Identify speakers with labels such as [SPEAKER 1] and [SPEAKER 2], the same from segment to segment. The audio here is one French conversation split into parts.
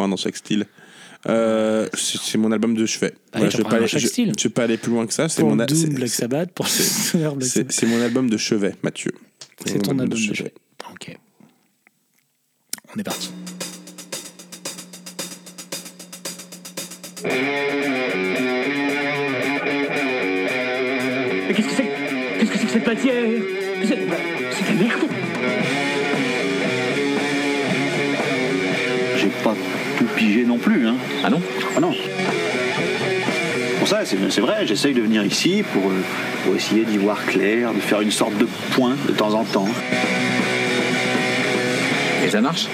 [SPEAKER 1] crois, dans chaque style. Euh, c'est mon album de chevet.
[SPEAKER 2] Ah
[SPEAKER 1] je
[SPEAKER 2] t'en
[SPEAKER 1] vais pas aller, vais pas plus loin que ça. C'est mon,
[SPEAKER 2] le
[SPEAKER 1] a-
[SPEAKER 2] Doom
[SPEAKER 1] c'est-
[SPEAKER 2] Black
[SPEAKER 1] c'est-
[SPEAKER 2] Sabbath, pour le Stoner Black
[SPEAKER 1] c'est-
[SPEAKER 2] Sabbath.
[SPEAKER 1] c'est mon album de chevet, Mathieu.
[SPEAKER 2] C'est ton album de chevet. Ok. On est parti.
[SPEAKER 3] Mais qu'est-ce que c'est Qu'est-ce que c'est que cette matière?
[SPEAKER 4] Non plus, hein.
[SPEAKER 3] Ah non
[SPEAKER 4] Ah non. Pour ça, c'est vrai, j'essaye de venir ici pour, euh, pour essayer d'y voir clair, de faire une sorte de point de temps en temps.
[SPEAKER 3] Et ça marche?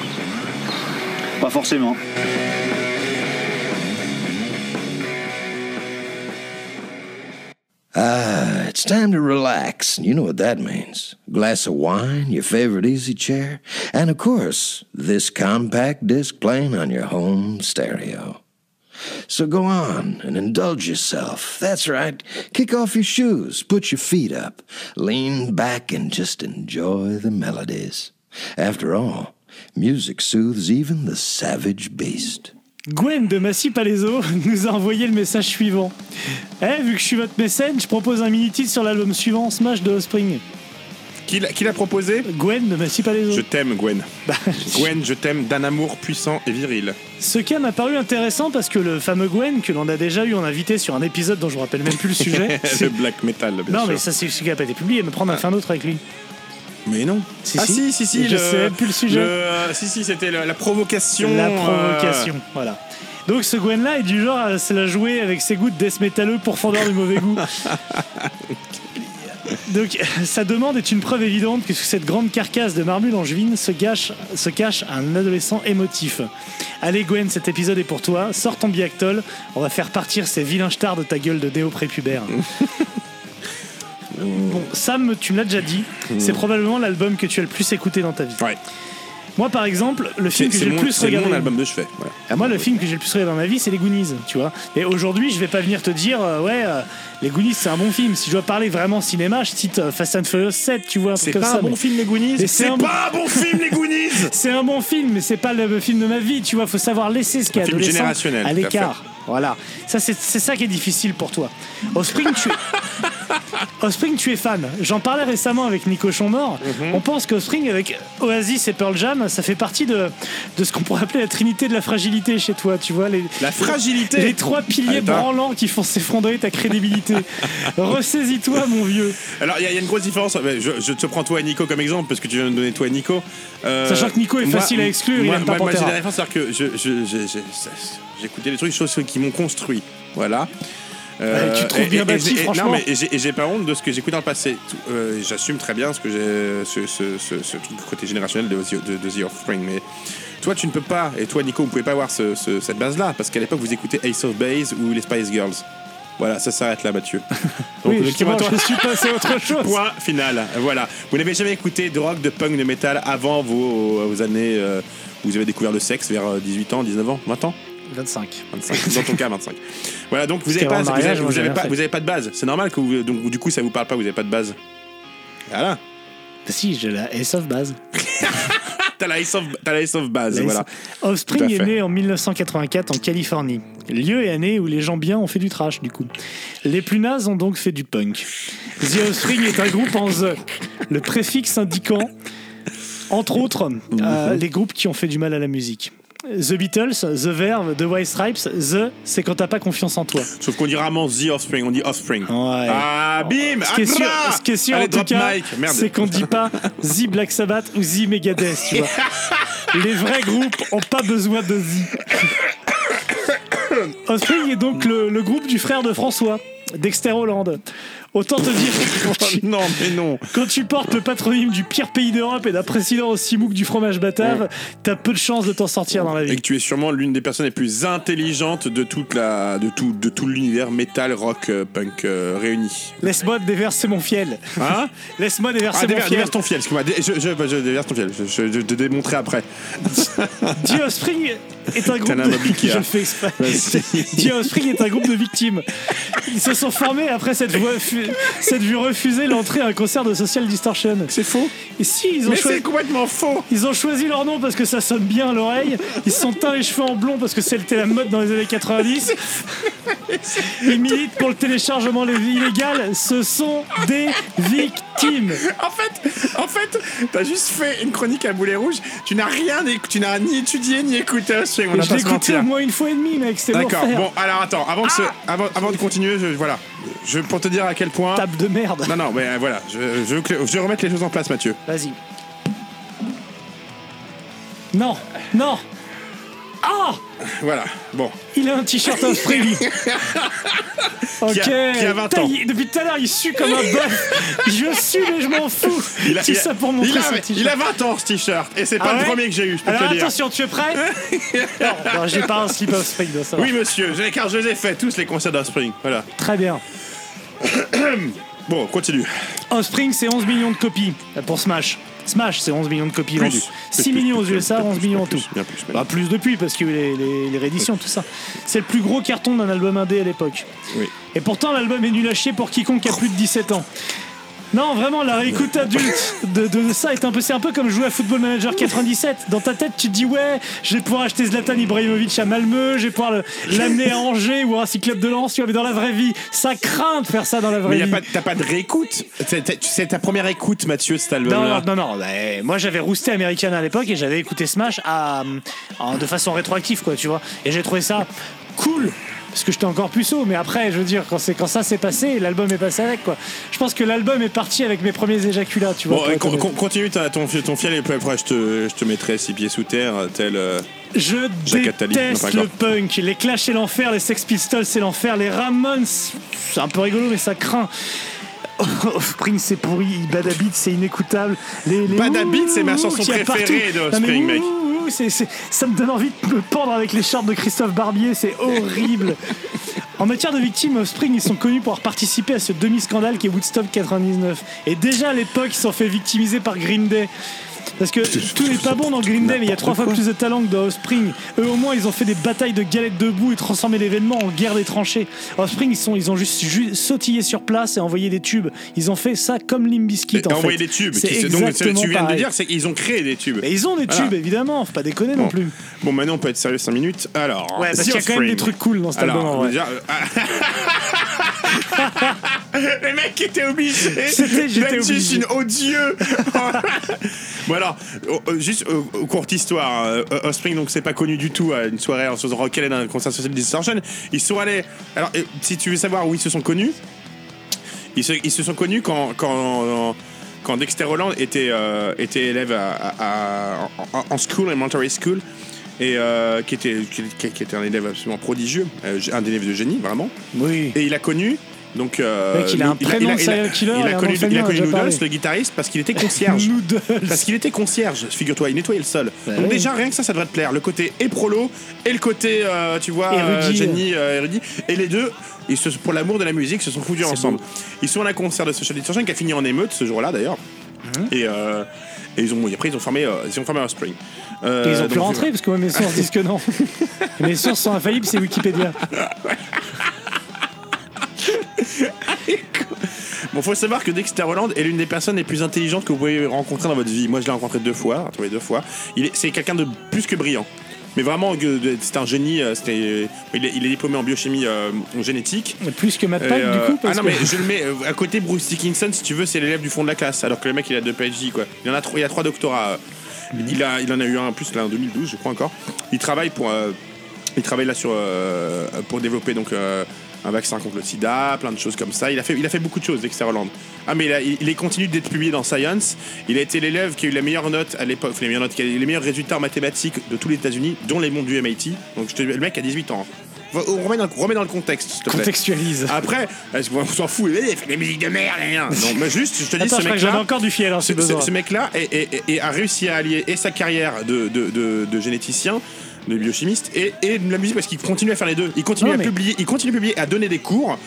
[SPEAKER 4] Pas forcément.
[SPEAKER 5] Ah, it's time to relax. You know what that means. Glass of wine, your favorite easy chair, and of course, this compact disc playing on your home stereo. So go on and indulge yourself. That's right. Kick off your shoes, put your feet up, lean back, and just enjoy the melodies. After all, music soothes even the savage beast.
[SPEAKER 2] Gwen de Massy Palaiso nous a envoyé le message suivant. Eh, vu que je suis votre mécène, je propose un mini-titre sur l'album suivant, Smash de Offspring.
[SPEAKER 1] Qui l'a qui l'a proposé
[SPEAKER 2] Gwen de Massy Palaiso.
[SPEAKER 1] Je t'aime, Gwen.
[SPEAKER 2] Bah,
[SPEAKER 1] Gwen, je t'aime d'un amour puissant et viril.
[SPEAKER 2] Ce cas m'a paru intéressant parce que le fameux Gwen, que l'on a déjà eu en invité sur un épisode dont je me rappelle même plus le sujet.
[SPEAKER 1] le
[SPEAKER 2] c'est-
[SPEAKER 1] black metal, bien
[SPEAKER 2] non,
[SPEAKER 1] sûr.
[SPEAKER 2] mais ça, c'est ce qui n'a pas été publié. Me prendre un fin d'autre avec lui.
[SPEAKER 1] Mais non.
[SPEAKER 2] Si,
[SPEAKER 1] ah
[SPEAKER 2] si.
[SPEAKER 1] si, si.
[SPEAKER 2] Je sais même plus le sujet.
[SPEAKER 1] euh, si, si, c'était la provocation.
[SPEAKER 2] La
[SPEAKER 1] euh,
[SPEAKER 2] provocation, voilà. Donc ce Gwen là est du genre à se la jouer avec ses de death métalleux pour fondeur du mauvais goût. Donc sa demande est une preuve évidente que sous cette grande carcasse de marmule angevine se, gâche, se cache un adolescent émotif. Allez Gwen, cet épisode est pour toi, sors ton biactol, on va faire partir ces vilains stars de ta gueule de déo prépubère. bon, Sam, tu me l'as déjà dit, c'est probablement l'album que tu as le plus écouté dans ta vie.
[SPEAKER 1] Ouais.
[SPEAKER 2] Moi par exemple, le film
[SPEAKER 1] C'est
[SPEAKER 2] que
[SPEAKER 1] c'est
[SPEAKER 2] j'ai le plus
[SPEAKER 1] c'est
[SPEAKER 2] regardé...
[SPEAKER 1] mon album de chevet. voilà.
[SPEAKER 2] Ah, moi, le film que j'ai le plus regardé dans ma vie, c'est Les Goonies, tu vois. Et aujourd'hui, je vais pas venir te dire, euh, ouais, euh, Les Goonies, c'est un bon film. Si je dois parler vraiment cinéma, je cite euh, Fast and Furious 7, tu vois.
[SPEAKER 1] C'est pas
[SPEAKER 2] ça,
[SPEAKER 1] un bon
[SPEAKER 2] mais-
[SPEAKER 1] film, les Goonies.
[SPEAKER 2] Mais
[SPEAKER 1] C'est
[SPEAKER 2] un
[SPEAKER 1] pas un bon film, les Goonies.
[SPEAKER 2] C'est un bon film, mais c'est pas le film de ma vie, tu vois. Faut savoir laisser ce qui est
[SPEAKER 1] Un film
[SPEAKER 2] adolescent
[SPEAKER 1] générationnel,
[SPEAKER 2] à l'écart. Voilà. Ça, c'est ça qui est difficile pour toi. Offspring, tu es. Offspring, tu es fan. J'en parlais récemment avec Nico Chonmort.
[SPEAKER 1] Mhm.
[SPEAKER 2] On pense qu'Offspring, avec Oasis et Pearl Jam, ça fait partie de, de ce qu'on pourrait appeler la trinité de la fragilité chez toi, tu vois. Les,
[SPEAKER 1] La fragilité.
[SPEAKER 2] les trois piliers
[SPEAKER 1] Attends.
[SPEAKER 2] branlants qui font s'effondrer ta crédibilité. Ressaisis-toi, mon vieux.
[SPEAKER 1] Alors, il y, a- il y a une grosse différence. Je, je te prends toi et Nico comme exemple parce que tu viens de me donner toi et Nico. Euh,
[SPEAKER 2] Sachant que Nico est facile à exclure, il
[SPEAKER 1] moi,
[SPEAKER 2] pas
[SPEAKER 1] j'ai
[SPEAKER 2] Pantera.
[SPEAKER 1] des références, c'est-à-dire que écouté des trucs, choses qui m'ont construit. Voilà. Euh,
[SPEAKER 2] tu te trouves
[SPEAKER 1] et-
[SPEAKER 2] bien bâti,
[SPEAKER 1] et- et-
[SPEAKER 2] franchement.
[SPEAKER 1] Non, mais j'ai pas honte de ce que j'ai écouté dans le passé. Euh, J'assume très bien ce que j'ai, ce, ce, ce, ce truc côté générationnel de, The- de, de The Offspring. Mais toi, tu ne peux pas, et toi, Nico, vous pouvez pas avoir ce- ce- cette base-là, parce qu'à l'époque, vous écoutez Ace of Base ou les Spice Girls. Voilà, ça s'arrête là, Mathieu. Donc,
[SPEAKER 2] Oui, je suis passé à autre chose.
[SPEAKER 1] Point final. Voilà. Vous n'avez jamais écouté de rock, de punk, de métal avant vos, vos années euh, où vous avez découvert le sexe vers euh, 18 ans, 19 ans, 20 ans
[SPEAKER 2] 25.
[SPEAKER 1] 25. Dans ton cas, 25. Voilà, donc vous n'avez pas, vous avez, vous avez pas,
[SPEAKER 2] fait.
[SPEAKER 1] vous avez pas de base. C'est normal que vous, donc du coup ça vous parle pas, vous n'avez pas de base. Voilà.
[SPEAKER 2] Bah Si, j'ai la of Base.
[SPEAKER 1] T'as la of, t'as la Ace of base, voilà.
[SPEAKER 2] Offspring est né en 1984 en Californie. Lieu et année où les gens bien ont fait du trash, du coup. Les plus nazes ont donc fait du punk. The Offspring est un groupe en The, le préfixe indiquant, entre autres, euh, les groupes qui ont fait du mal à la musique. The Beatles, The Verve, The White Stripes, The, c'est quand t'as pas confiance en toi.
[SPEAKER 1] Sauf qu'on dit rarement The Offspring, on dit Offspring.
[SPEAKER 2] Ouais.
[SPEAKER 1] Ah, bim
[SPEAKER 2] Ce qui est sûr, ce qui est sûr
[SPEAKER 1] Allez,
[SPEAKER 2] en tout cas, c'est qu'on dit pas The Black Sabbath ou The Megadeth, tu vois. Les vrais groupes ont pas besoin de The. Offspring est donc le, le groupe du frère de François, Dexter Holland. Autant te dire que
[SPEAKER 1] Non, mais non.
[SPEAKER 2] quand tu portes le patronyme du pire pays d'Europe et d'un président aussi mou que du fromage batave, t'as peu de chances de t'en sortir dans la
[SPEAKER 1] Et
[SPEAKER 2] vie.
[SPEAKER 1] que tu es sûrement l'une des personnes les plus intelligentes de toute la, de tout, de tout l'univers metal, rock, euh, punk euh, réuni.
[SPEAKER 2] Laisse-moi déverser mon fiel.
[SPEAKER 1] Hein
[SPEAKER 2] Laisse-moi déverser
[SPEAKER 1] Ah,
[SPEAKER 2] mon fiel.
[SPEAKER 1] déverse ton fiel, excuse-moi. Je, je, je déverse ton fiel. Je, te démontrerai après.
[SPEAKER 2] The Offspring est un groupe de... Je le fais exprès. The Offspring est un groupe de victimes. Ils se sont formés après cette, voie fu- cette vue refuser l'entrée à un concert de Social Distortion.
[SPEAKER 1] C'est faux.
[SPEAKER 2] Et si, ils ont,
[SPEAKER 1] Mais
[SPEAKER 2] choisi,
[SPEAKER 1] c'est complètement faux.
[SPEAKER 2] ils ont choisi leur nom parce que ça sonne bien à l'oreille. Ils se sont teints les cheveux en blond parce que c'était la mode dans les années 90. Ils militent pour le téléchargement illégal. Ce sont des victimes.
[SPEAKER 1] En fait, en fait, t'as juste fait une chronique à boulet rouge. Tu n'as rien, tu n'as ni étudié ni écouté. On
[SPEAKER 2] Je l'ai écouté au moins une fois et demie, mec. C'était
[SPEAKER 1] D'accord. Bon, alors attends, avant, que ce- avant, avant de continuer, je, voilà, je pour te dire à quel point.
[SPEAKER 2] Tape de merde.
[SPEAKER 1] Non, non, mais euh, voilà, je, je, veux que- je vais remettre les choses en place, Mathieu.
[SPEAKER 2] Vas-y. Non, non. Ah
[SPEAKER 1] Voilà. Bon.
[SPEAKER 2] Il a un t-shirt Offspring. ok.
[SPEAKER 1] Qui a- qui a 20
[SPEAKER 2] Putain,
[SPEAKER 1] ans.
[SPEAKER 2] il- depuis tout à l'heure, il sue comme un bœuf. Je suis, mais je m'en fous.
[SPEAKER 1] Il a,
[SPEAKER 2] Tout
[SPEAKER 1] il a-
[SPEAKER 2] ça pour montrer
[SPEAKER 1] il a-
[SPEAKER 2] son t-shirt.
[SPEAKER 1] il a 20 ans ce t-shirt et c'est pas
[SPEAKER 2] Ah
[SPEAKER 1] le
[SPEAKER 2] ouais
[SPEAKER 1] premier que j'ai eu, je peux
[SPEAKER 2] Alors
[SPEAKER 1] te le dire.
[SPEAKER 2] attention, tu es prêt Non, non, j'ai pas un slip Offspring, donc ça va.
[SPEAKER 1] Oui, monsieur, j'ai- car je les ai fait tous les concerts d'Offspring. Voilà.
[SPEAKER 2] Très bien.
[SPEAKER 1] Bon, continue.
[SPEAKER 2] Offspring, c'est 11 millions de copies pour Smash. Smash, c'est 11 millions de copies vendues.
[SPEAKER 1] Plus,
[SPEAKER 2] 6
[SPEAKER 1] plus,
[SPEAKER 2] millions aux USA,
[SPEAKER 1] plus,
[SPEAKER 2] 11
[SPEAKER 1] plus,
[SPEAKER 2] millions en tout.
[SPEAKER 1] bien plus.
[SPEAKER 2] Bah, plus depuis, parce eu les, les- les rééditions, tout ça. C'est le plus gros carton d'un album indé à l'époque.
[SPEAKER 1] Oui.
[SPEAKER 2] Et pourtant, l'album est nul à chier pour quiconque a plus de 17 ans. Non, vraiment, la réécoute adulte de, de ça est un peu, c'est un peu comme jouer à Football Manager 97. Dans ta tête, tu te dis ouais, je vais pouvoir acheter Zlatan Ibrahimovic à Malmö, je vais pouvoir le- l'amener à Angers ou à un cyclope de Lens. Tu vois, mais dans la vraie vie, ça craint de faire ça dans la vraie
[SPEAKER 1] Mais y a
[SPEAKER 2] vie.
[SPEAKER 1] pas, t'as pas de réécoute? C'est t'as- c'est ta première écoute, Mathieu, cet
[SPEAKER 2] Non,
[SPEAKER 1] album-là.
[SPEAKER 2] non, non, non. bah, moi, j'avais rousté American à l'époque et j'avais écouté Smash à, en- de façon rétroactive, quoi, tu vois. Et j'ai trouvé ça cool. Parce que j'étais encore plus haut, mais après, je veux dire, quand, c'est, quand ça s'est passé, l'album est passé avec, quoi. Je pense que l'album est parti avec mes premiers éjaculats, tu vois.
[SPEAKER 1] Bon, con- con- continue ton, ton fiel et puis après je te, je te mettrai six pieds sous terre, tel. euh,
[SPEAKER 2] Je déteste le punk. Les Clash, c'est l'enfer. Les Sex Pistols, c'est l'enfer. Les Ramones, c'est un peu rigolo, mais ça craint. Offspring, c'est pourri. Bad Habit, c'est inécoutable. Les, les
[SPEAKER 1] Bad Habit,
[SPEAKER 2] ouh,
[SPEAKER 1] c'est ma chanson préférée de
[SPEAKER 2] ouh,
[SPEAKER 1] mec.
[SPEAKER 2] Ça me donne envie de me pendre avec les shorts de Christophe Barbier. C'est horrible. En matière de victimes, Offspring, ils sont connus pour avoir participé à ce demi-scandale qui est Woodstock 99. Et déjà à l'époque, ils sont fait victimiser par Green Day. Parce que tout n'est pas bon dans Green Day, mais il y a trois fois plus de talent que dans Offspring. Eux, au moins, ils ont fait des batailles de galettes debout et transformé l'événement en guerre des tranchées. Offspring, ils, sont, ils ont juste, ju- sautillé sur place et envoyé des tubes. Ils ont fait ça comme
[SPEAKER 1] et
[SPEAKER 2] en fait.
[SPEAKER 1] des tubes.
[SPEAKER 2] C'est
[SPEAKER 1] donc, ce que tu viens de dire, c'est qu'ils ont créé des tubes.
[SPEAKER 2] Mais ils ont des
[SPEAKER 1] Voilà.
[SPEAKER 2] tubes, évidemment. Faut pas déconner non plus.
[SPEAKER 1] Bon, maintenant on peut être sérieux 5 minutes. Alors,
[SPEAKER 2] Ouais, parce qu'il y a quand même des trucs cool dans cet
[SPEAKER 1] Alors,
[SPEAKER 2] album,
[SPEAKER 1] Les mecs étaient obligés d'être juste une odieux. bon alors, oh, oh, juste euh, courte histoire. euh, Offspring donc c'est pas connu du tout à une soirée en se faisant rock'n'roll dans un concert social distortion. Ils sont allés. Alors euh, si tu veux savoir où ils se sont connus, ils se, ils se sont connus quand quand quand Dexter Holland était euh, était élève à, à- en school, elementary school. Et euh, qui, était, qui, qui- qui était un élève absolument prodigieux, euh, un élève de génie, vraiment.
[SPEAKER 2] Oui.
[SPEAKER 1] Et il a connu. Donc, euh,
[SPEAKER 2] Mec, il a un prénom
[SPEAKER 1] il a il a connu
[SPEAKER 2] a déjà
[SPEAKER 1] Noodles, le guitariste, parce qu'il était concierge.
[SPEAKER 2] Noodles.
[SPEAKER 1] Parce qu'il était concierge, figure-toi, il nettoyait le sol.
[SPEAKER 2] Bah
[SPEAKER 1] Donc
[SPEAKER 2] oui.
[SPEAKER 1] déjà, rien que ça, ça devrait te plaire. Le côté et prolo et le côté, euh, tu vois,
[SPEAKER 2] Érudit.
[SPEAKER 1] génie, érudit. Et les deux, ils se, pour l'amour de la musique, se sont foutus ensemble. Ils sont à un concert de Social Distortion qui a fini en émeute ce jour-là, d'ailleurs.
[SPEAKER 2] Mhm.
[SPEAKER 1] Et, euh, et ils ont, après, ils ont formé, euh, ils ont formé Offspring. Euh,
[SPEAKER 2] Et ils ont pu rentrer parce que moi, mes sources disent que non. mes sources sont infaillibles, c'est Wikipédia.
[SPEAKER 1] Bon, faut savoir que Dexter Holland est l'une des personnes les plus intelligentes que vous pouvez rencontrer dans votre vie. Moi, je l'ai rencontré deux fois, retrouvé deux fois. Il est, c'est quelqu'un de plus que brillant. Mais vraiment, c'est un génie. euh, C'était, il, est, diplômé en biochimie euh, en génétique.
[SPEAKER 2] Plus que Matt
[SPEAKER 1] euh,
[SPEAKER 2] du coup.
[SPEAKER 1] ah
[SPEAKER 2] Parce
[SPEAKER 1] non,
[SPEAKER 2] que...
[SPEAKER 1] mais je le mets euh, à côté Bruce Dickinson, si tu veux, c'est l'élève du fond de la classe. Alors que le mec, il a deux PhD, quoi. Il, en a, trois- il a trois doctorats. Il, a, il en a eu un en plus là en 2012, je crois encore. Il travaille pour. euh, il travaille là sur, euh, pour développer donc euh, un vaccin contre le sida, plein de choses comme ça. Il a fait, il a fait beaucoup de choses, Dexter Holland. Ah, mais il, a- il, continue d'être publié dans Science. Il a été l'élève qui a eu la meilleure note à l'époque, les meilleures notes, qui a eu les meilleurs résultats en mathématiques de tous les États-Unis, dont les mondes du MIT. Donc je te- le mec a 18 ans. On remet dans, le contexte, s'il te plaît.
[SPEAKER 2] Contextualise.
[SPEAKER 1] Après, est-ce qu'on s'en fout, il fait des musiques de merde, rien. Non, mais juste, je te dis,
[SPEAKER 2] Attends,
[SPEAKER 1] ce
[SPEAKER 2] j'en ai
[SPEAKER 1] mec-là.
[SPEAKER 2] encore du fiel, hein,
[SPEAKER 1] Ce,
[SPEAKER 2] si
[SPEAKER 1] ce-
[SPEAKER 2] besoin.
[SPEAKER 1] ce mec-là a réussi à allier et sa carrière de, de, de- de généticien, de biochimiste, et, et de la musique parce qu'il continue à faire les deux. Il continue
[SPEAKER 2] Non,
[SPEAKER 1] à
[SPEAKER 2] mais-
[SPEAKER 1] publier, il continue à publier, à donner des cours.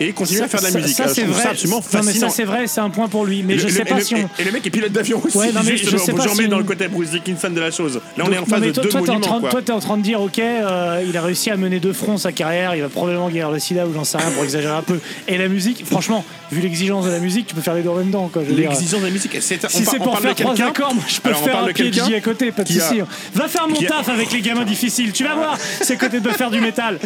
[SPEAKER 1] Et continue à faire de la musique.
[SPEAKER 2] Ça, c'est vrai.
[SPEAKER 1] ça absolument
[SPEAKER 2] Non, mais
[SPEAKER 1] fascinant.
[SPEAKER 2] ça, c'est vrai, c'est un point pour lui. Mais
[SPEAKER 1] Le-
[SPEAKER 2] je sais
[SPEAKER 1] et
[SPEAKER 2] pas
[SPEAKER 1] le-
[SPEAKER 2] si on.
[SPEAKER 1] et, le mec est pilote d'avion aussi.
[SPEAKER 2] Ouais, non, mais
[SPEAKER 1] justement.
[SPEAKER 2] je sais pas si
[SPEAKER 1] dans
[SPEAKER 2] on-
[SPEAKER 1] le côté Bruce Dickinson de la chose. Là, on est en
[SPEAKER 2] Non, mais
[SPEAKER 1] de
[SPEAKER 2] toi,
[SPEAKER 1] deux
[SPEAKER 2] toi,
[SPEAKER 1] monuments.
[SPEAKER 2] train,
[SPEAKER 1] quoi.
[SPEAKER 2] toi, t'es en train de dire, ok, euh, il a réussi à mener de front sa carrière, il va probablement guérir le sida ou j'en sais rien pour exagérer un peu. Et la musique, franchement, vu l'exigence de la musique, tu peux faire les deux en même temps.
[SPEAKER 1] L'exigence de la musique, c'est
[SPEAKER 2] Si c'est pour faire trois accords, moi, je peux faire un PhD à côté, pas de souci. Va faire mon taf avec les gamins difficiles, tu vas voir, c'est côté de faire du métal.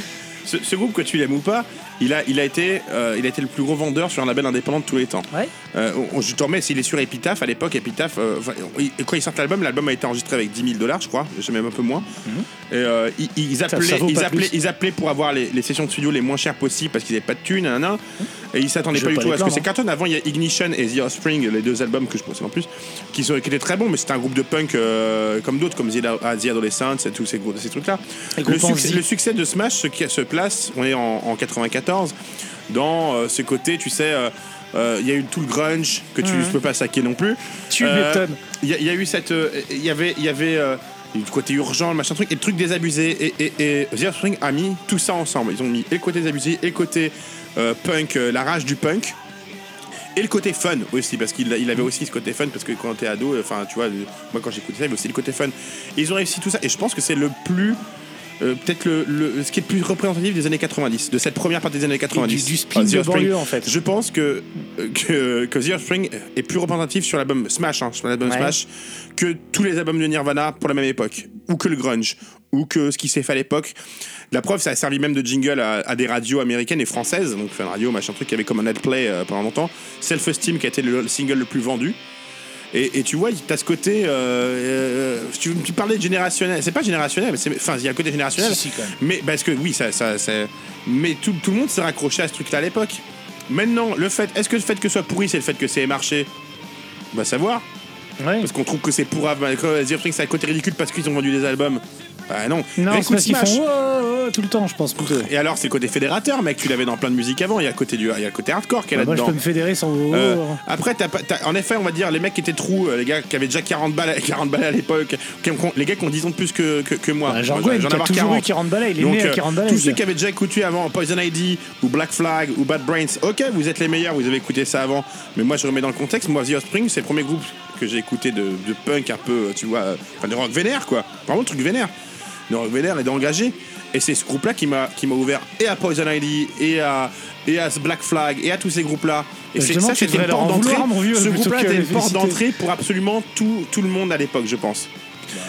[SPEAKER 1] Ce, ce groupe que tu l'aimes ou pas, il a, il a été, euh, il a été le plus gros vendeur sur un label indépendant de tous les temps.
[SPEAKER 2] Ouais.
[SPEAKER 1] Euh, on- je te remets, s'il est sur Epitaph, à l'époque, Epitaph, euh, il- quand ils sortent l'album, l'album a été enregistré avec 10 000 dollars, je crois, je sais même un peu moins. Et euh, ils, ils appelaient,
[SPEAKER 2] Mhm. ça
[SPEAKER 1] ils, appelaient, ils appelaient pour avoir les, les sessions de studio les moins chères possibles parce qu'ils n'avaient pas de thunes, nanana. et ils s'attendaient pas du
[SPEAKER 2] pas
[SPEAKER 1] tout à ce que
[SPEAKER 2] plaindre,
[SPEAKER 1] c'est
[SPEAKER 2] hein.
[SPEAKER 1] Avant, il y a Ignition et The Offspring, les deux albums que je possède en plus, qui, sont, qui étaient très bons, mais c'était un groupe de punk comme d'autres, comme The, The Adolescents et tous ces, ces trucs-là. Le succès,
[SPEAKER 2] Z.
[SPEAKER 1] le succès de Smash se place, on est en, en 94, dans euh, ce côté, tu sais, euh, euh, il y a eu tout le grunge que tu ne peux pas saquer non plus.
[SPEAKER 2] Mhm. Tu
[SPEAKER 1] Euh,
[SPEAKER 2] m'étonnes.
[SPEAKER 1] Il y, a- il y a eu cette. euh, Il y avait. Il y avait euh, le côté urgent, le machin truc, et le truc désabusé. Et, et, et The Offspring a mis tout ça ensemble. Ils ont mis et le côté désabusé, et le côté euh, punk, euh, la rage du punk. Et le côté fun aussi, parce qu'il il avait aussi ce côté fun, parce que quand t'es ado, enfin, tu vois, euh, moi quand j'écoutais ça, il y avait aussi le côté fun. Et ils ont réussi tout ça, et je pense que c'est le plus. Euh, Peut-être le, le- ce qui est le plus représentatif des années 90, de cette première partie des années 90.
[SPEAKER 2] du spleen
[SPEAKER 1] The
[SPEAKER 2] de banlieue, en fait.
[SPEAKER 1] Je pense que, que, que The Offspring est plus représentatif sur l'album Smash, hein, sur l'album
[SPEAKER 2] Ouais.
[SPEAKER 1] Smash, que tous les albums de Nirvana pour la même époque, ou que le grunge, ou que ce qui s'est fait à l'époque. La preuve, ça a servi même de jingle à, à des radios américaines et françaises, donc Fun Radio, machin truc, qui avait comme un Play euh, pendant longtemps. Self Esteem, qui a été le, le single le plus vendu. Et, et tu vois, t'as ce côté. Euh, euh, tu, tu parlais de générationnel. C'est pas générationnel, mais c'est. Enfin, il y a un côté générationnel.
[SPEAKER 2] Si, si, quand même.
[SPEAKER 1] Mais parce que oui, ça, ça, ça- mais tout, tout le monde s'est raccroché à ce truc-là à l'époque. Maintenant, le fait, est-ce que le fait que ce soit pourri, c'est le fait que c'est marché? On va savoir.
[SPEAKER 2] Ouais.
[SPEAKER 1] Parce qu'on trouve que c'est pourrave. The Offspring, c'est un côté ridicule parce qu'ils ont vendu des albums. Bah non.
[SPEAKER 2] Non, c'est parce qu'ils font oh, oh, tout le temps, je pense plutôt.
[SPEAKER 1] Et alors, c'est le côté fédérateur, mec. Tu l'avais dans plein de musique avant. Il y a le côté, du, il y a le côté hardcore est
[SPEAKER 2] Bah, moi, je peux me fédérer sans.
[SPEAKER 1] Euh, après, t'as pas- t'as- en effet, on va dire les mecs qui étaient trous, euh, les gars qui avaient déjà 40 balles, 40 balles à l'époque, qui ont- les gars qui ont 10 ans de plus que, que, que moi.
[SPEAKER 2] Bah, Jean
[SPEAKER 1] Moi,
[SPEAKER 2] Gwen,
[SPEAKER 1] j'en
[SPEAKER 2] qui a
[SPEAKER 1] avoir
[SPEAKER 2] toujours eu 40 balais, il est
[SPEAKER 1] Donc,
[SPEAKER 2] né à
[SPEAKER 1] euh,
[SPEAKER 2] 40 balais.
[SPEAKER 1] tous ceux qui avaient déjà écouté avant Poison ID ou Black Flag ou Bad Brains, ok, vous êtes les meilleurs, vous avez écouté ça avant. Mais moi, je remets dans le contexte. Moi, The Offspring, c'est le premier groupe que j'ai écouté de, de punk un peu, tu vois, euh, enfin de rock vénère, quoi. Vraiment, le truc vénère. De rock vénère et d'engagé. Et c'est ce groupe-là qui m'a qui m'a ouvert et à Poison ID et à et à ce Black Flag et à tous ces groupes-là. Et c'est ça, c'était une porte
[SPEAKER 2] en
[SPEAKER 1] d'entrée. Ce groupe-là était une porte d'entrée pour absolument tout, tout le monde à l'époque, je pense.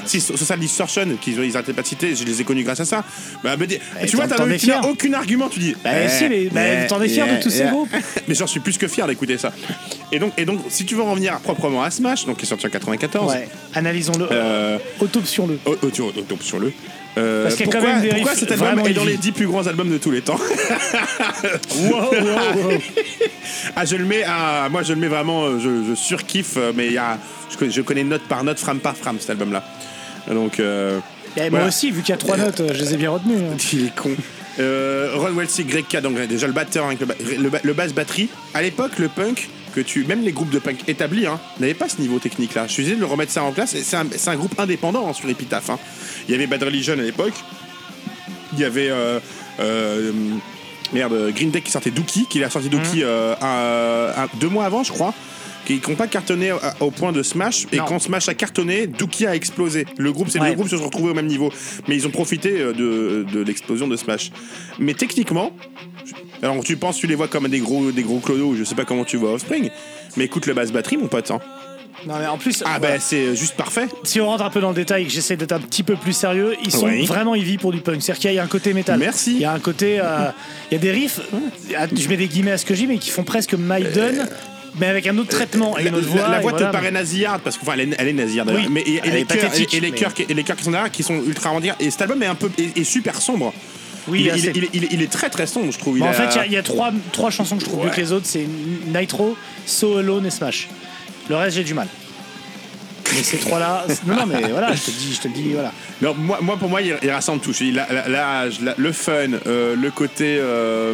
[SPEAKER 1] Si Social Distortion, qu'ils ils n'arrêtaient pas de citer, je les ai connus grâce à ça. Bah, mais tu vois, t'as
[SPEAKER 2] fier.
[SPEAKER 1] aucun argument, tu dis.
[SPEAKER 2] Bah, si, mais- bah, t'en es fier de tous ces groupes.
[SPEAKER 1] Mais j'en suis plus que fier d'écouter ça. Et donc, et donc, si tu veux en revenir proprement à Smash, donc qui est sorti en 94,
[SPEAKER 2] Ouais, analysons-le.
[SPEAKER 1] euh,
[SPEAKER 2] Autopsion-le.
[SPEAKER 1] oh, Euh,
[SPEAKER 2] Parce qu'il y a quand
[SPEAKER 1] pourquoi,
[SPEAKER 2] même des
[SPEAKER 1] pourquoi
[SPEAKER 2] riffs
[SPEAKER 1] cet album
[SPEAKER 2] vraiment
[SPEAKER 1] est dans
[SPEAKER 2] heavy.
[SPEAKER 1] les 10 plus grands albums de tous les temps
[SPEAKER 2] Wow, wow, wow.
[SPEAKER 1] Ah, je le mets à. Moi, je le mets vraiment. euh, Je, je surkiffe, euh, mais il y a, je, connais, je connais note par note, frame par frame, cet album-là. Donc. Euh,
[SPEAKER 2] Et moi
[SPEAKER 1] Voilà.
[SPEAKER 2] aussi, vu qu'il y a trois notes, euh, je les ai bien retenues. hein.
[SPEAKER 1] il est con. Euh, Ron Welcy, Greg K, donc déjà le batteur avec le, ba- le, ba- le basse batterie. À l'époque, le punk, que tu, même les groupes de punk établis, hein, n'avaient pas ce niveau technique-là. Je suis désolé de le remettre ça en place. et C'est un, c'est un groupe indépendant hein, sur Epitaph. hein. Il y avait Bad Religion à l'époque. Il y avait euh, euh, merde Green Day qui sortait Dookie, qui a sorti Dookie euh, un- un- deux mois avant, je crois. Qui n'ont pas cartonné au point de Smash et
[SPEAKER 2] Non.
[SPEAKER 1] quand Smash a cartonné, Dookie a explosé. Le groupe, c'est
[SPEAKER 2] Ouais.
[SPEAKER 1] le groupe se sont retrouvés au même niveau, mais ils ont profité de, de l'explosion de Smash. Mais techniquement, alors tu penses, tu les vois comme des gros, des gros clodos, je sais pas comment tu vois Offspring, mais écoute le basse batterie, mon pote. hein.
[SPEAKER 2] Non, mais en plus,
[SPEAKER 1] Ah
[SPEAKER 2] voilà.
[SPEAKER 1] bah c'est juste parfait.
[SPEAKER 2] si on rentre un peu dans le détail et que j'essaie d'être un petit peu plus sérieux, ils sont
[SPEAKER 1] Oui.
[SPEAKER 2] vraiment heavy pour du punk. C'est-à-dire qu'il y a un côté métal.
[SPEAKER 1] Merci.
[SPEAKER 2] Il y a un côté. euh, il y a des riffs, ah, je mets des guillemets à ce que j'ai, mais qui font presque Maiden, mais avec un autre traitement et
[SPEAKER 1] La,
[SPEAKER 2] une autre voix.
[SPEAKER 1] la voix
[SPEAKER 2] voilà.
[SPEAKER 1] te paraît nasillarde parce que enfin elle est, elle est nasillarde.
[SPEAKER 2] Oui,
[SPEAKER 1] mais et, les
[SPEAKER 2] pathétique,
[SPEAKER 1] et, et les
[SPEAKER 2] mais-
[SPEAKER 1] chœurs qui- et les chœurs qui sont derrière qui sont ultra rendirent et cet album est un peu est, est super sombre.
[SPEAKER 2] Oui,
[SPEAKER 1] il, est-
[SPEAKER 2] assez.
[SPEAKER 1] il est- il est- il est- il est très très sombre je trouve. Il
[SPEAKER 2] Bon, en
[SPEAKER 1] a-
[SPEAKER 2] fait, il y a- il y, a trois, trois chansons que je trouve
[SPEAKER 1] Ouais.
[SPEAKER 2] mieux que les autres c'est Nitro, So Alone et Smash. Le reste, j'ai du mal. Mais ces trois-là. Non, non, mais voilà, je te le dis, je te le dis, voilà.
[SPEAKER 1] Non, moi, moi, pour moi, il, il rassemble tout. L'âge, le fun, euh, le côté. euh,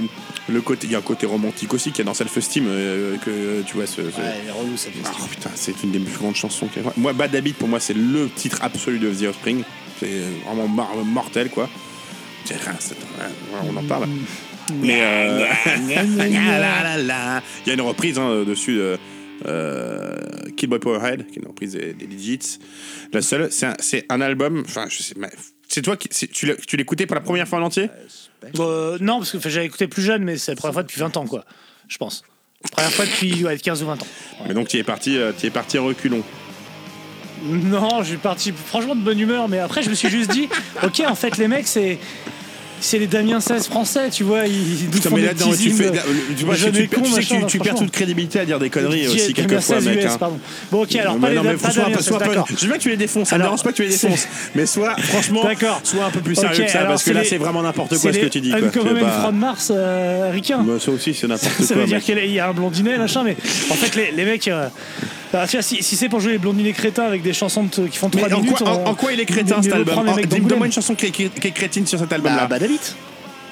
[SPEAKER 1] le côté, il y a un côté romantique aussi qui est dans Self-Esteem euh, que tu vois ce, ce-
[SPEAKER 2] Ouais,
[SPEAKER 1] Oh putain, c'est une des plus grandes chansons. qu'il y a. Moi, Bad Habit, pour moi, c'est le titre absolu de The Offspring. C'est vraiment mortel, quoi. On en parle. Mais euh, il y a une reprise hein, dessus de euh, Kid Boy Powerhead, qui est une reprise des, des Digits. La seule, c'est un, album. Enfin, je sais. mais C'est toi qui tu l'écoutais pour la première fois en entier?
[SPEAKER 2] Euh, non, parce que j'avais écouté plus jeune, mais c'est la première fois depuis 20 ans, quoi. Je pense. Première fois depuis ouais, 15 ou 20 ans.
[SPEAKER 1] Mais donc tu es parti, euh, es parti reculons.
[SPEAKER 2] Non, je suis parti franchement de bonne humeur, mais après je me suis juste dit, ok, en fait les mecs c'est c'est les Damien 16 français, tu vois, ils, ils
[SPEAKER 1] Putain, mais là-dedans,
[SPEAKER 2] petits
[SPEAKER 1] tu fais.
[SPEAKER 2] hymnes.
[SPEAKER 1] Tu, vois,
[SPEAKER 2] Jeune
[SPEAKER 1] tu,
[SPEAKER 2] et con,
[SPEAKER 1] tu sais que tu, tu perds toute crédibilité à dire des conneries aussi,
[SPEAKER 2] Damien
[SPEAKER 1] quelquefois,
[SPEAKER 2] 16
[SPEAKER 1] mec.
[SPEAKER 2] US,
[SPEAKER 1] hein.
[SPEAKER 2] pardon. Bon, ok, alors
[SPEAKER 1] Non,
[SPEAKER 2] pas
[SPEAKER 1] mais
[SPEAKER 2] les
[SPEAKER 1] non, mais
[SPEAKER 2] pas Damien
[SPEAKER 1] peu-
[SPEAKER 2] 16,
[SPEAKER 1] sois un peu-
[SPEAKER 2] d'accord.
[SPEAKER 1] Je veux bien que tu les défonces, ça me dérange pas que tu les défonces. Mais sois, franchement, sois un peu plus sérieux que ça, parce que là, c'est vraiment n'importe quoi ce que tu dis. C'est
[SPEAKER 2] Man
[SPEAKER 1] pas-
[SPEAKER 2] from Mars euh, ricains.
[SPEAKER 1] Bah, Ça aussi, c'est n'importe
[SPEAKER 2] Ça
[SPEAKER 1] quoi.
[SPEAKER 2] veut dire qu'il y a un blondinet, machin, mais en fait, les mecs. Bah, tu vois, si, si c'est pour jouer les blondinets crétins avec des chansons de- qui font 3
[SPEAKER 1] Mais en
[SPEAKER 2] minutes.
[SPEAKER 1] quoi, en-
[SPEAKER 2] on-
[SPEAKER 1] en quoi il est crétin
[SPEAKER 2] on-
[SPEAKER 1] cet
[SPEAKER 2] on
[SPEAKER 1] album
[SPEAKER 2] prend les
[SPEAKER 1] En-
[SPEAKER 2] mecs
[SPEAKER 1] Donne-moi
[SPEAKER 2] d'Angoulême.
[SPEAKER 1] une chanson qui est, qui est- qui est crétine sur cet
[SPEAKER 2] Bah,
[SPEAKER 1] album-là.
[SPEAKER 2] Badabit.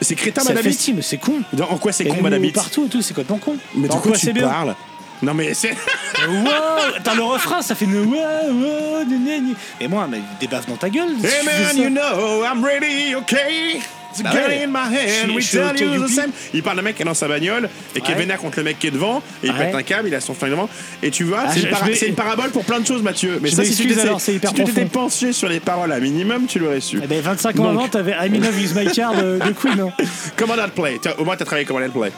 [SPEAKER 1] C'est crétin,
[SPEAKER 2] Ça
[SPEAKER 1] Madame
[SPEAKER 2] mais c'est con.
[SPEAKER 1] Dans- En quoi c'est
[SPEAKER 2] Et
[SPEAKER 1] con,
[SPEAKER 2] les
[SPEAKER 1] Madame Beat
[SPEAKER 2] partout et tout, c'est complètement con.
[SPEAKER 1] Mais de
[SPEAKER 2] En
[SPEAKER 1] quoi
[SPEAKER 2] quoi
[SPEAKER 1] tu
[SPEAKER 2] c'est bien
[SPEAKER 1] parles Non, mais c'est.
[SPEAKER 2] Wow Attends, le refrain, ça fait une wow, wow, gna, gna, gna. Et moi, mais des baffes dans ta gueule. si
[SPEAKER 1] Hey
[SPEAKER 2] tu fais
[SPEAKER 1] man,
[SPEAKER 2] ça.
[SPEAKER 1] you know I'm ready, okay?
[SPEAKER 2] Bah
[SPEAKER 1] gun
[SPEAKER 2] ouais.
[SPEAKER 1] in my hand,
[SPEAKER 2] Je suis-
[SPEAKER 1] we
[SPEAKER 2] je suis
[SPEAKER 1] tell
[SPEAKER 2] ok,
[SPEAKER 1] you the
[SPEAKER 2] youpi.
[SPEAKER 1] same. Il parle d'un mec qui est dans sa bagnole et qui est vénère contre le mec qui est devant et il
[SPEAKER 2] Ouais.
[SPEAKER 1] pète un câble, il a son flingue devant. Et tu vois,
[SPEAKER 2] Ah,
[SPEAKER 1] c'est une, para-
[SPEAKER 2] vais-
[SPEAKER 1] une parabole pour plein de choses, Mathieu. Mais
[SPEAKER 2] Je
[SPEAKER 1] ça, si tu t'étais si penché sur les paroles un minimum, tu l'aurais su.
[SPEAKER 2] Eh ben, 25 ans
[SPEAKER 1] Donc-
[SPEAKER 2] avant, t'avais I'm in love with my car de, de Queen. hein.
[SPEAKER 1] Comment that play Au moins, t'as travaillé comment that play.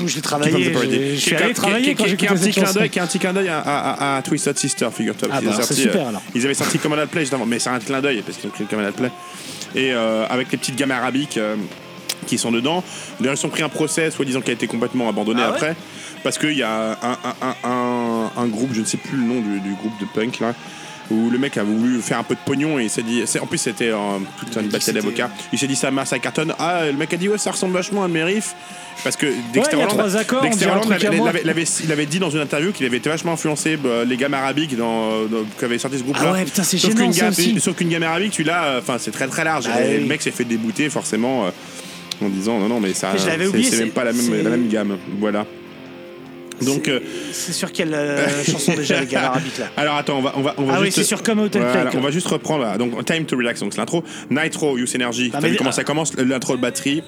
[SPEAKER 1] On
[SPEAKER 2] travaillé. j'ai- Je suis allé travailler quand j'ai
[SPEAKER 1] un petit clin d'œil, qui un petit clin d'œil à, à- à- à Twisted Sister, figure-toi.
[SPEAKER 2] Ah bah, c'est
[SPEAKER 1] sorti,
[SPEAKER 2] super,
[SPEAKER 1] euh,
[SPEAKER 2] alors.
[SPEAKER 1] Ils avaient sorti Command Play juste avant, mais c'est un clin d'œil parce qu'ils ont créé Command Play. Et euh, avec les petites gammes arabiques euh, qui sont dedans. D'ailleurs, ils ont pris un procès, soi-disant, qui a été complètement abandonné
[SPEAKER 2] Ah ouais
[SPEAKER 1] après. Parce qu'il y a un, un- un- un- un groupe, je ne sais plus le nom du, du groupe de punk là. Où le mec a voulu faire un peu de pognon et il s'est dit. En plus, c'était euh, une bataille d'avocats. Il s'est dit ça marche, ça cartonne. Ah, le mec a dit ouais, ça ressemble vachement à riffs. Parce que Dexter
[SPEAKER 2] a
[SPEAKER 1] Holland-
[SPEAKER 2] accords,
[SPEAKER 1] Dexter il avait dit dans une interview qu'il avait été vachement influencé bah, les gammes arabiques dans, dans- qu'avait sorti ce groupe-là.
[SPEAKER 2] Ah ouais, putain, c'est
[SPEAKER 1] Sauf qu'une gamme,
[SPEAKER 2] aussi.
[SPEAKER 1] sauf qu'une gamme arabique, tu l'as, euh, enfin c'est très très large.
[SPEAKER 2] Ah
[SPEAKER 1] et
[SPEAKER 2] oui.
[SPEAKER 1] Le mec s'est fait débouter forcément euh, en disant non non mais ça, c'est
[SPEAKER 2] oublié,
[SPEAKER 1] c'est même pas la même,
[SPEAKER 2] c'est-
[SPEAKER 1] la même gamme. Voilà. Donc
[SPEAKER 2] C'est-
[SPEAKER 1] euh,
[SPEAKER 2] C'est sur quelle euh, chanson déjà, les gars arabiques là
[SPEAKER 1] alors attends, on va on va on va
[SPEAKER 2] Ah oui,
[SPEAKER 1] juste
[SPEAKER 2] c'est sur Come Out and
[SPEAKER 1] Voilà, on va juste reprendre là. donc Time to Relax donc c'est l'intro. Nitro Use Energy.
[SPEAKER 2] Ah,
[SPEAKER 1] T'as vu comment ça commence l'intro de batterie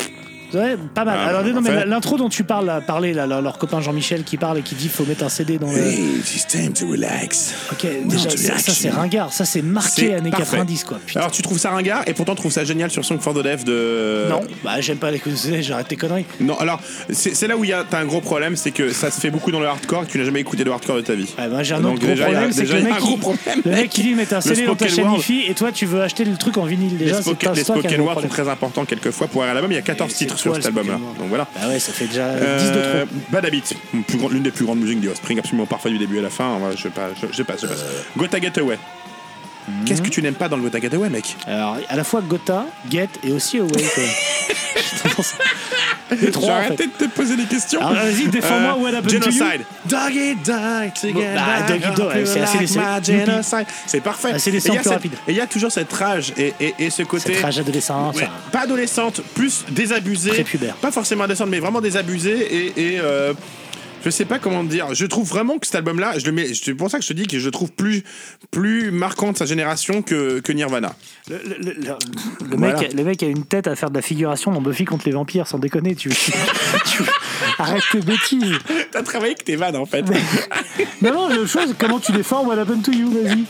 [SPEAKER 2] Ouais, pas mal.
[SPEAKER 1] Ah,
[SPEAKER 2] Alors, non, mais l'intro dont tu parles, là, parler, là, leur, copain Jean-Michel qui parle et qui dit faut mettre un CD dans le.
[SPEAKER 1] it's time to relax.
[SPEAKER 2] Ok, déjà, ça, ça, c'est ringard. Ça, c'est marqué années
[SPEAKER 1] parfait.
[SPEAKER 2] 90, quoi. Putain.
[SPEAKER 1] Alors tu trouves ça ringard et pourtant tu trouves ça génial sur Song for the Deaf de
[SPEAKER 2] non, bah, j'aime pas les coups j'arrête tes conneries.
[SPEAKER 1] Non, alors, c'est là où il y a t'as un gros problème, c'est que ça se fait beaucoup dans le hardcore et que tu n'as jamais écouté de hardcore de ta vie.
[SPEAKER 2] Ouais, bah, j'ai un
[SPEAKER 1] Donc
[SPEAKER 2] autre
[SPEAKER 1] déjà,
[SPEAKER 2] problème, c'est que le mec,
[SPEAKER 1] un gros
[SPEAKER 2] il-
[SPEAKER 1] problème,
[SPEAKER 2] le
[SPEAKER 1] mec.
[SPEAKER 2] il dit mettre un CD dans ta chaîne et toi, tu veux acheter le truc en vinyle déjà.
[SPEAKER 1] les spoken,
[SPEAKER 2] pas
[SPEAKER 1] les
[SPEAKER 2] ça qui a un
[SPEAKER 1] spoken
[SPEAKER 2] gros
[SPEAKER 1] word sont très importants quelquefois pour un album. Il y a 14
[SPEAKER 2] c'est
[SPEAKER 1] titres sur cet album-là. Donc voilà.
[SPEAKER 2] Bah ouais, ça fait déjà 10 de
[SPEAKER 1] Euh,
[SPEAKER 2] trop.
[SPEAKER 1] Bad Habit, l'une des plus grandes musiques du Offspring, absolument parfait du début à la fin. Je, passe, je, je passe, je passe. Qu'est-ce que tu n'aimes pas dans le Gotta Get Away, mec
[SPEAKER 2] Alors, à la fois Gotha, Get et aussi Away. quoi. J'ai
[SPEAKER 1] arrêté de te poser des questions.
[SPEAKER 2] Alors, vas-y, défends-moi
[SPEAKER 1] Euh,
[SPEAKER 2] What Happened to You?
[SPEAKER 1] Genocide. Doggy die together.
[SPEAKER 2] bah, Doggy Dog, c'est assez
[SPEAKER 1] genocide. C'est parfait.
[SPEAKER 2] Ah, c'est des
[SPEAKER 1] Et il y a
[SPEAKER 2] sons plus
[SPEAKER 1] cette-
[SPEAKER 2] rapides.
[SPEAKER 1] Et il y a toujours cette rage et, et, et ce côté.
[SPEAKER 2] Cette rage adolescente.
[SPEAKER 1] Ouais, pas adolescente, plus désabusée.
[SPEAKER 2] Prépubère.
[SPEAKER 1] Pas forcément adolescente, mais vraiment désabusée et. et euh, je sais pas comment dire. Je trouve vraiment que cet album-là, je le mets. C'est pour ça que je te dis que je le trouve plus, plus marquant de sa génération que, que Nirvana.
[SPEAKER 2] Le, le- le- le- le
[SPEAKER 1] Voilà.
[SPEAKER 2] mec, le mec a une tête à faire de la figuration dans Buffy contre les vampires, sans déconner. Tu, tu- arrête tes bêtises.
[SPEAKER 1] T'as travaillé avec tes vannes en fait.
[SPEAKER 2] Non, non, le chose, comment tu défends What happened to you, vas-y.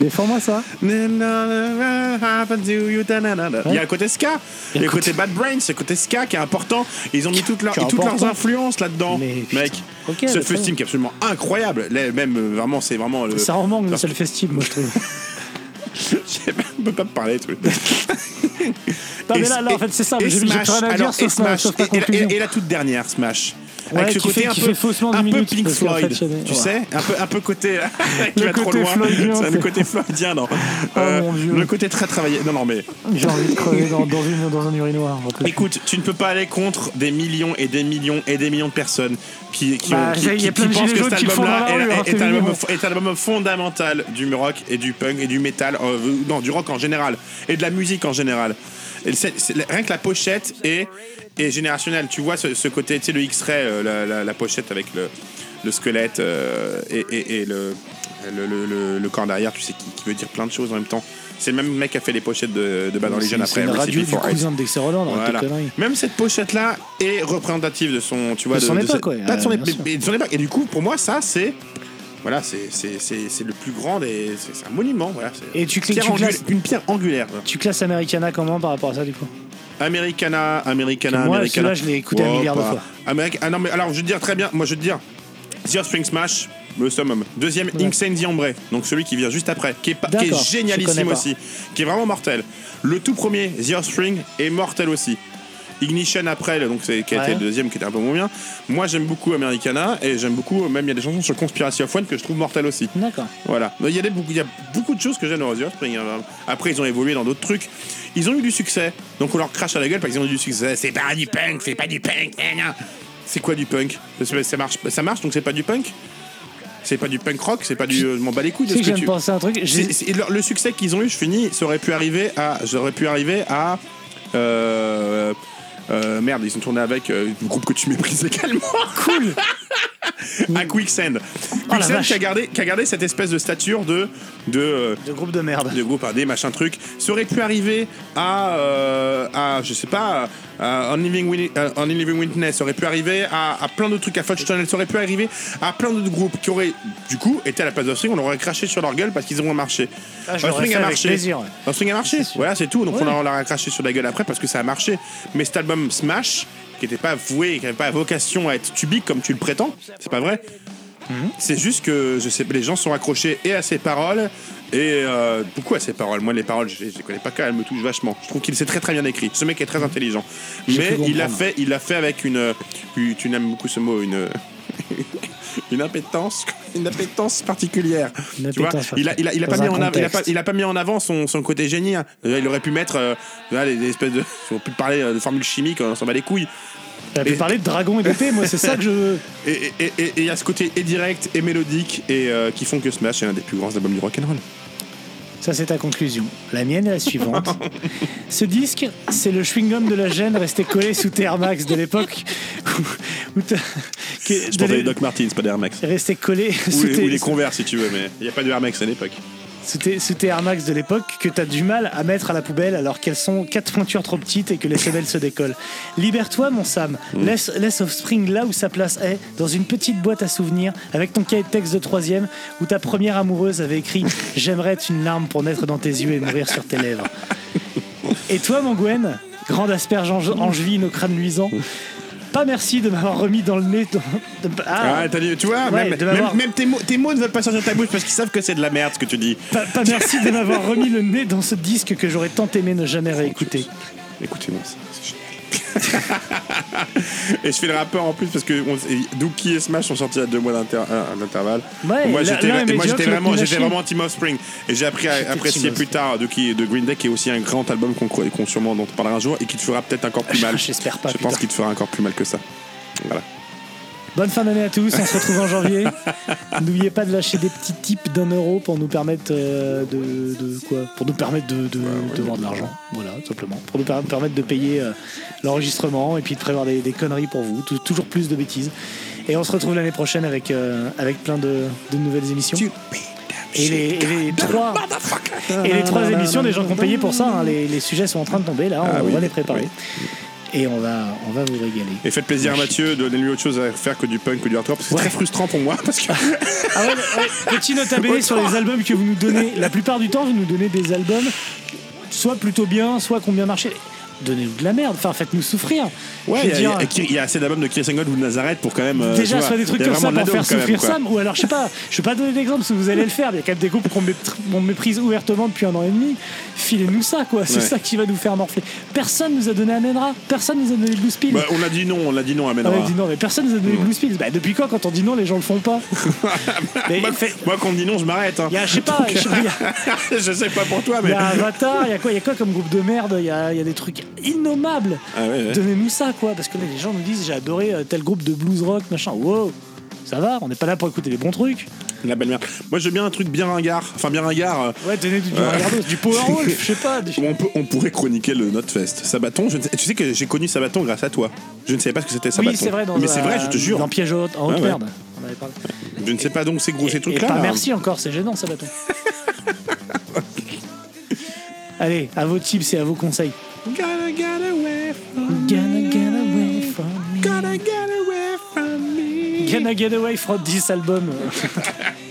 [SPEAKER 2] Défends-moi ça.
[SPEAKER 1] Il y a un côté ska, il y a un côté Bad Brains, c'est le côté ska qui est important. Ils ont mis toutes, leurs- toutes influences là-dedans,
[SPEAKER 2] Mais
[SPEAKER 1] mec. Ce
[SPEAKER 2] bien.
[SPEAKER 1] qui est absolument incroyable. Là, même euh, vraiment, c'est vraiment le.
[SPEAKER 2] Ça en manque
[SPEAKER 1] Parce
[SPEAKER 2] seul festival, moi, je trouve.
[SPEAKER 1] Peut pas me parler, truc.
[SPEAKER 2] Non, mais là, là, en fait, c'est ça.
[SPEAKER 1] Et
[SPEAKER 2] J'ai
[SPEAKER 1] Smash,
[SPEAKER 2] rien à dire sauf
[SPEAKER 1] Smash,
[SPEAKER 2] sauf
[SPEAKER 1] et- et, et- et la toute dernière, Smash.
[SPEAKER 2] Ouais,
[SPEAKER 1] Avec ce côté
[SPEAKER 2] fait-
[SPEAKER 1] un peu,
[SPEAKER 2] fait faussement
[SPEAKER 1] un peu Pink
[SPEAKER 2] fait,
[SPEAKER 1] Floyd,
[SPEAKER 2] je-
[SPEAKER 1] tu
[SPEAKER 2] ouais.
[SPEAKER 1] sais, un peu, un peu côté
[SPEAKER 2] Le
[SPEAKER 1] va trop
[SPEAKER 2] côté
[SPEAKER 1] loin.
[SPEAKER 2] floydien,
[SPEAKER 1] le côté floydien, non. Euh,
[SPEAKER 2] mon Dieu.
[SPEAKER 1] le côté très travaillé. Non, non, mais
[SPEAKER 2] J'ai envie de crever dans, dans, une, dans un urinoir. un peu.
[SPEAKER 1] Écoute, tu ne peux pas aller contre des millions et des millions et des millions de personnes qui, qui,
[SPEAKER 2] Bah,
[SPEAKER 1] ont- qui- qui- pensent que cet album-là est,
[SPEAKER 2] hein,
[SPEAKER 1] est
[SPEAKER 2] c'est
[SPEAKER 1] un album,
[SPEAKER 2] mignon.
[SPEAKER 1] est un album fondamental du rock et du punk et du métal, euh, non, du rock en général et de la musique en général. Et rien que la pochette est, est générationnelle. Tu vois ce, ce côté, tu sais, le X-ray, euh, la, la- la pochette avec le, le squelette euh, et, et- et le, corps derrière, tu sais, qui, qui veut dire plein de choses en même temps. C'est le même mec qui a fait les pochettes de, de Bad Religion
[SPEAKER 2] C'est
[SPEAKER 1] après.
[SPEAKER 2] une
[SPEAKER 1] Recipe
[SPEAKER 2] radio du
[SPEAKER 1] for Ice.
[SPEAKER 2] cousin de Dexter Holland, arrête
[SPEAKER 1] Voilà.
[SPEAKER 2] tes conneries.
[SPEAKER 1] Même cette pochette-là est représentative de son, tu vois,
[SPEAKER 2] son époque,
[SPEAKER 1] de son époque. Et du coup, pour moi, ça, c'est, voilà, c'est, le plus grand des, c'est, un monument, voilà.
[SPEAKER 2] Et tu
[SPEAKER 1] pierre
[SPEAKER 2] classes-
[SPEAKER 1] une pierre angulaire. voilà.
[SPEAKER 2] Tu classes Americana comment par rapport à ça du coup?
[SPEAKER 1] Americana, Americana,
[SPEAKER 2] Moi,
[SPEAKER 1] Americana.
[SPEAKER 2] celui-là, je l'ai écouté un milliard de fois.
[SPEAKER 1] Ah non, mais alors, je veux te dire très bien, moi, je veux te dire, The Offspring Smash, le summum. Deuxième,
[SPEAKER 2] Ouais.
[SPEAKER 1] Insane the Ombre, donc celui qui vient juste après, qui est, qui est génialissime aussi, qui est vraiment mortel. Le tout premier, The Offspring, est mortel aussi. Ignition après, donc c'est qui a été
[SPEAKER 2] Ouais.
[SPEAKER 1] le deuxième, qui était un peu moins bien. Moi, j'aime beaucoup Americana et j'aime beaucoup, même il y a des chansons sur Conspiracy of One que je trouve mortelles aussi.
[SPEAKER 2] D'accord.
[SPEAKER 1] Voilà. Il y, a des, beaucoup- il y a beaucoup de choses que j'aime dans The Offspring. hein. Après, ils ont évolué dans d'autres trucs. Ils ont eu du succès. Donc on leur crache à la gueule parce qu'ils ont eu du succès. C'est pas du punk, c'est pas du punk. C'est quoi du punk? Ça, marche, ça marche, donc c'est pas du punk? C'est pas du punk rock C'est pas du. euh, Je m'en bats les couilles
[SPEAKER 2] je viens
[SPEAKER 1] tu.
[SPEAKER 2] de penser à un truc.
[SPEAKER 1] le, le succès qu'ils ont eu, je finis, ça aurait pu arriver à. J'aurais pu arriver à. euh, euh, merde, ils sont tournés avec euh, le groupe que tu méprises également.
[SPEAKER 2] Cool
[SPEAKER 1] à Quicksand.
[SPEAKER 2] Oh
[SPEAKER 1] Quicksand qui, a gardé, qui a gardé cette espèce de stature de. de euh,
[SPEAKER 2] De groupe de merde.
[SPEAKER 1] de groupe indé, machin truc, ça aurait pu arriver à, euh, à je sais pas, à On Living, Wit- euh, On Living Witness, ça aurait pu arriver à, à plein d'autres trucs, à Fudge Tunnel, ça aurait pu arriver à plein d'autres groupes qui auraient, du coup, été à la place d'Offspring, on leur aurait craché sur leur gueule parce qu'ils ont marché.
[SPEAKER 2] Ah, l'aurais fait avec plaisir, ouais.
[SPEAKER 1] Offspring a marché, voilà, c'est tout. Donc
[SPEAKER 2] Ouais.
[SPEAKER 1] on leur- on leur a craché sur la gueule après parce que ça a marché. Mais cet album Smash, qui n'était pas voué, qui n'avait pas vocation à être tubique comme tu le prétends, c'est pas vrai.
[SPEAKER 2] Mhm.
[SPEAKER 1] C'est juste que je sais, les gens sont accrochés et à ses paroles et euh, beaucoup à ses paroles. Moi, les paroles, je, je les connais pas quand elles me touchent vachement. Je trouve qu'il s'est très très bien écrit. Ce mec est très intelligent, mais il l'a fait, il fait avec une, une- tu n'aimes beaucoup ce mot, une une impétence, une impétence particulière.
[SPEAKER 2] Une
[SPEAKER 1] Tu vois,
[SPEAKER 2] appétence
[SPEAKER 1] il a, il a, il a pas mis en avant, il a pas, il a pas mis en avant son, son côté génie. hein. Euh, Il aurait pu mettre euh, des, espèces de, on peut parler euh, de formules chimiques, on s'en bat les couilles.
[SPEAKER 2] Pu
[SPEAKER 1] Et-
[SPEAKER 2] parler de dragon et d'épée, moi c'est ça que je veux.
[SPEAKER 1] Et il y a ce côté et direct et mélodique et euh, qui font que Smash est un des plus grands albums du rock'n'roll.
[SPEAKER 2] Ça, c'est ta conclusion. La mienne est la suivante. Ce disque, c'est le chewing-gum de la gêne resté collé sous tes Air Max de l'époque. où- où
[SPEAKER 1] Je
[SPEAKER 2] de
[SPEAKER 1] les Doc Martens, pas des Air Max.
[SPEAKER 2] Resté collé
[SPEAKER 1] Ou
[SPEAKER 2] sous
[SPEAKER 1] les, ou les
[SPEAKER 2] tes,
[SPEAKER 1] Converse si tu veux, mais il n'y a pas de Air Max à l'époque.
[SPEAKER 2] Sous tes- sous tes Air Max de l'époque que t'as du mal à mettre à la poubelle alors qu'elles sont quatre pointures trop petites et que les semelles se décollent. Libère-toi, mon Sam.
[SPEAKER 1] Mm.
[SPEAKER 2] Laisse, laisse Offspring là où sa place est, dans une petite boîte à souvenirs, avec ton cahier de texte de troisième où ta première amoureuse avait écrit J'aimerais être une larme pour naître dans tes yeux et mourir sur tes lèvres. Et toi, mon Gwen, grande asperge ange- angevine au crâne luisant, pas merci de m'avoir remis dans le nez. de- ah,
[SPEAKER 1] Ah, t'as dit, tu vois,
[SPEAKER 2] Ouais,
[SPEAKER 1] même,
[SPEAKER 2] de m'avoir-
[SPEAKER 1] même- même tes, mots, tes mots ne veulent pas sortir de ta bouche parce qu'ils savent que c'est de la merde ce que tu dis.
[SPEAKER 2] pas, pas merci de m'avoir remis le nez dans ce disque que j'aurais tant aimé ne jamais réécouter.
[SPEAKER 1] Écoutez-moi ça, c'est génial. Et je fais le rappeur en plus parce que on- Dookie et Smash sont sortis à deux mois d'inter- d'intervalle.
[SPEAKER 2] Ouais,
[SPEAKER 1] moi j'étais vraiment, vraiment Team Offspring et j'ai appris à apprécier plus tard Dookie de Green Day qui est aussi un grand album qu'on sûrement dont on parlera un jour et qui te fera peut-être encore plus mal.
[SPEAKER 2] J'espère pas,
[SPEAKER 1] Je pense qu'il te fera encore plus mal que ça. Voilà.
[SPEAKER 2] Bonne fin d'année à tous, on se retrouve en janvier. N'oubliez pas de lâcher des petits tips d'un euro pour nous permettre euh, de, de quoi? Pour nous permettre de, de, de voir de l'argent, voilà, simplement. Pour nous per- permettre de payer euh, l'enregistrement et puis de prévoir des, des conneries pour vous, Tou- toujours plus de bêtises. Et on se retrouve l'année prochaine avec, euh, avec plein de, de nouvelles émissions. Et les, et les trois, et les trois émissions, des gens qui ont payé pour ça, hein, les, les sujets sont en train de tomber là, on
[SPEAKER 1] Ah oui.
[SPEAKER 2] va les préparer. Et on va, on va vous régaler.
[SPEAKER 1] Et faites plaisir à Mathieu, donnez-lui autre chose à faire que du punk ou du hard rock. parce que C'est très frustrant pour moi parce que
[SPEAKER 2] Ah ouais, ouais, petit note à bene sur les albums que vous nous donnez. La plupart du temps, vous nous donnez des albums soit plutôt bien, soit qui ont bien marché. Donnez-nous de la merde, enfin faites-nous souffrir.
[SPEAKER 1] Ouais, il y, a-
[SPEAKER 2] dire,
[SPEAKER 1] il y a- il y a assez d'albums de Chris Angle ou de Nazareth pour quand même. euh,
[SPEAKER 2] Déjà, soit des trucs
[SPEAKER 1] a
[SPEAKER 2] comme ça pour faire
[SPEAKER 1] même,
[SPEAKER 2] souffrir. Sam, ou alors je sais pas, je vais pas donner d'exemple si vous allez le faire. Il y a quand même des groupes qu'on mépr- on méprise ouvertement depuis un an et demi. Filez-nous ça, quoi. C'est
[SPEAKER 1] Ouais.
[SPEAKER 2] ça qui va nous faire morfler. Personne nous a donné Amenra, personne nous a donné Blue Spill.
[SPEAKER 1] Bah, on a dit non, on a dit non à
[SPEAKER 2] Ah
[SPEAKER 1] Menora.
[SPEAKER 2] ouais, dis non, mais personne nous a donné Blue Spill. Bah, depuis quand, quand on dit non, les gens le font pas? Mais
[SPEAKER 1] moi,
[SPEAKER 2] fait-
[SPEAKER 1] moi, quand on dit non, je m'arrête. hein.
[SPEAKER 2] a, je sais pas, je sais pas, a-
[SPEAKER 1] pour toi, mais.
[SPEAKER 2] a Avatar, il y a quoi, il y a quoi comme groupe de merde? Il y a, il y a des trucs innommables.
[SPEAKER 1] Ah ouais, ouais.
[SPEAKER 2] Donnez-nous ça, quoi, parce que là, les gens nous disent j'ai adoré euh, tel groupe de blues rock, machin. Wow, ça va, on n'est pas là pour écouter les bons trucs.
[SPEAKER 1] La belle merde. Moi, j'aime bien un truc bien ringard. Enfin, bien ringard. euh,
[SPEAKER 2] Ouais, donnez du, Powerwolf, je sais pas.
[SPEAKER 1] on, peut, on pourrait chroniquer le Notfest. Sabaton, je ne sais- tu sais que j'ai connu Sabaton grâce à toi. Je ne savais pas ce que c'était Sabaton.
[SPEAKER 2] Oui, c'est vrai, dans
[SPEAKER 1] Mais c'est vrai, je te jure.
[SPEAKER 2] Dans Piège en haute, en haute
[SPEAKER 1] Ah ouais.
[SPEAKER 2] merde. On avait parlé.
[SPEAKER 1] Je ne sais pas donc ces gros ces trucs-là.
[SPEAKER 2] pas
[SPEAKER 1] là.
[SPEAKER 2] merci encore, c'est gênant, ça bâton. Allez, à vos tips et à vos conseils.
[SPEAKER 1] Gotta get away from
[SPEAKER 2] Gonna get away from me.
[SPEAKER 1] Gotta get away from me.
[SPEAKER 2] Gonna get away from this album.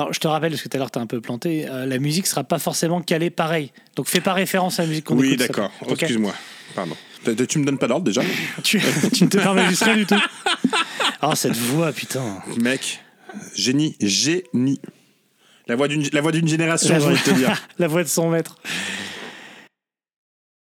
[SPEAKER 2] Alors, je te rappelle, parce que tout à l'heure, t'as un peu planté, euh, la musique sera pas forcément calée pareil. Donc, fais pas référence à la musique qu'on
[SPEAKER 1] Oui,
[SPEAKER 2] écoute.
[SPEAKER 1] d'accord. Excuse-moi. Pardon. Tu- Tu me donnes pas d'ordre déjà
[SPEAKER 2] tu, tu ne te permets juste rien du tout. Oh, cette voix, putain.
[SPEAKER 1] Mec, génie, génie. La voix d'une la voix d'une génération,
[SPEAKER 2] La
[SPEAKER 1] j'ai envie de te dire.
[SPEAKER 2] la voix de son maître.